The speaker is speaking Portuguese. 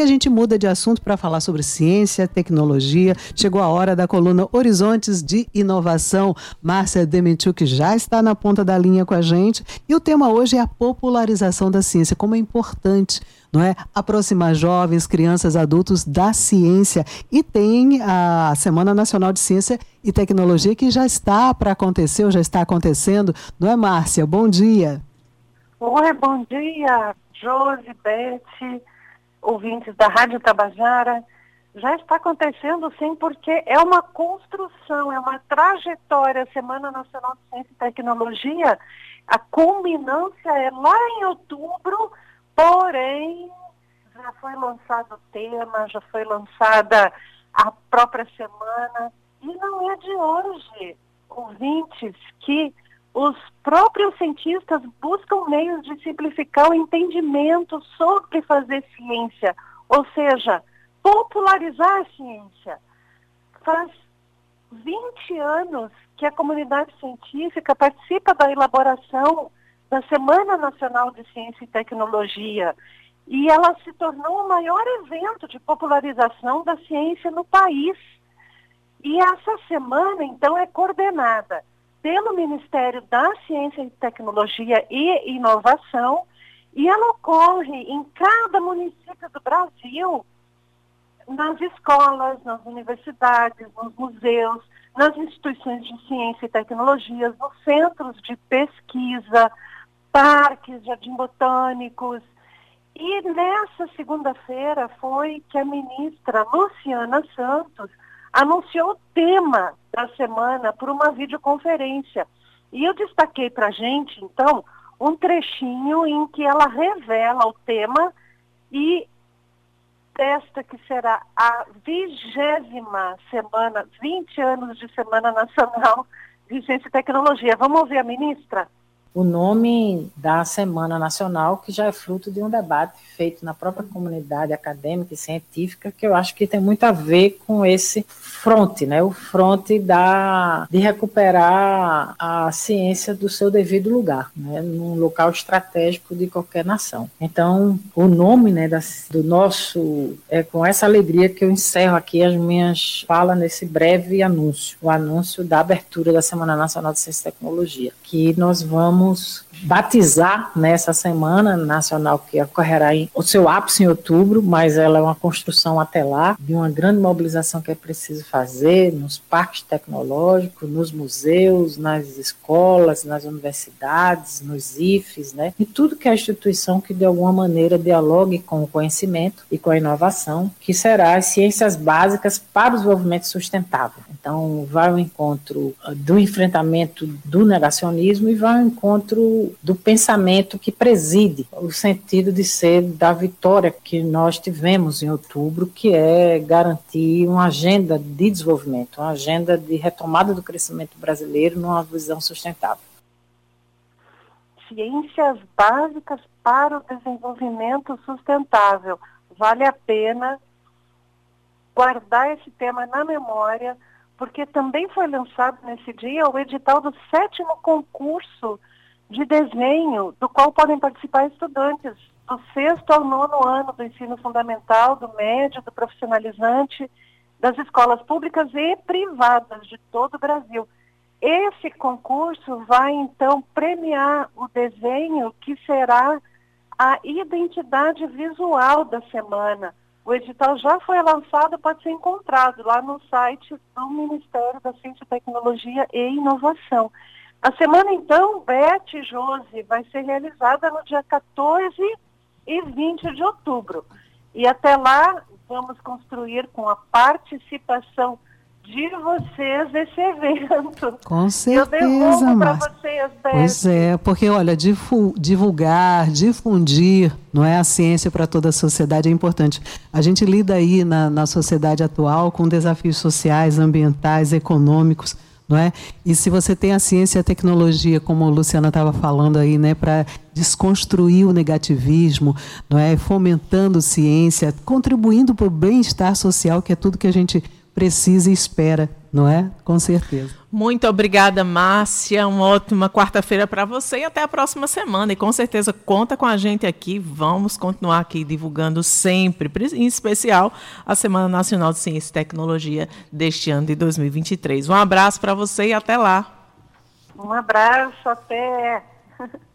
A gente muda de assunto para falar sobre ciência, tecnologia. Chegou a hora da coluna Horizontes de Inovação. Márcia Demenchuk já está na ponta da linha com a gente. E o tema hoje é a popularização da ciência, como é importante não é? Aproximar jovens, crianças, adultos da ciência. E tem a Semana Nacional de Ciência e Tecnologia que já está para acontecer, ou já está acontecendo, não é, Márcia? Bom dia. Oi, bom dia, Josi, Beth, ouvintes da Rádio Tabajara. Já está acontecendo sim, porque é uma construção, é uma trajetória. A Semana Nacional de Ciência e Tecnologia, a culminância é lá em outubro, porém já foi lançado o tema, já foi lançada a própria semana, e não é de hoje, ouvintes, que os próprios cientistas buscam meios de simplificar o entendimento sobre fazer ciência, ou seja, popularizar a ciência. Faz 20 anos que a comunidade científica participa da elaboração da Semana Nacional de Ciência e Tecnologia e ela se tornou o maior evento de popularização da ciência no país. E essa semana, então, é coordenada pelo Ministério da Ciência e Tecnologia e Inovação, e ela ocorre em cada município do Brasil, nas escolas, nas universidades, nos museus, nas instituições de ciência e tecnologia, nos centros de pesquisa, parques, jardim botânicos. E nessa segunda-feira foi que a ministra Luciana Santos anunciou o tema da semana por uma videoconferência. E eu destaquei para a gente, então, um trechinho em que ela revela o tema e esta que será a vigésima semana, 20 anos de Semana Nacional de Ciência e Tecnologia. Vamos ouvir a ministra? O nome da Semana Nacional, que já é fruto de um debate feito na própria comunidade acadêmica e científica, que eu acho que tem muito a ver com esse fronte, né? O fronte da, de recuperar a ciência do seu devido lugar, né? Num local estratégico de qualquer nação. Então, o nome, né, da, do nosso é com essa alegria que eu encerro aqui as minhas falas nesse breve anúncio, o anúncio da abertura da Semana Nacional de Ciência e Tecnologia, que nós vamos batizar nessa semana nacional que ocorrerá em o seu ápice em outubro, mas ela é uma construção até lá de uma grande mobilização que é preciso fazer nos parques tecnológicos, nos museus, nas escolas, nas universidades, nos IFES, né? E tudo que é instituição que de alguma maneira dialogue com o conhecimento e com a inovação, que será as ciências básicas para o desenvolvimento sustentável. Então, vai ao encontro ah, do enfrentamento do negacionismo e vai ao encontro do pensamento que preside o sentido de ser da vitória que nós tivemos em outubro, que é garantir uma agenda de desenvolvimento, uma agenda de retomada do crescimento brasileiro numa visão sustentável. Ciências básicas para o desenvolvimento sustentável. Vale a pena guardar esse tema na memória, porque também foi lançado nesse dia o edital do sétimo concurso de desenho, do qual podem participar estudantes do sexto ao nono ano do ensino fundamental, do médio, do profissionalizante, das escolas públicas e privadas de todo o Brasil. Esse concurso vai, então, premiar o desenho que será a identidade visual da semana. O edital já foi lançado, pode ser encontrado lá no site do Ministério da Ciência, Tecnologia e Inovação. A semana, então, Beth e Josi, vai ser realizada no dia 14 e 20 de outubro. E até lá, vamos construir com a participação de vocês esse evento. Com certeza, Márcia. vocês, Beth. Pois é, porque, olha, divulgar, difundir, não é a ciência para toda a sociedade é importante. A gente lida aí na, na sociedade atual com desafios sociais, ambientais, econômicos, não é? E se você tem a ciência e a tecnologia, como a Luciana estava falando aí, né, para desconstruir o negativismo, não é? Fomentando ciência, contribuindo para o bem-estar social, que é tudo que a gente precisa e espera não é? Com certeza. Muito obrigada, Márcia. Uma ótima quarta-feira para você e até a próxima semana. E com certeza conta com a gente aqui. Vamos continuar aqui divulgando sempre, em especial a Semana Nacional de Ciência e Tecnologia deste ano de 2023. Um abraço para você e até lá. Um abraço, até.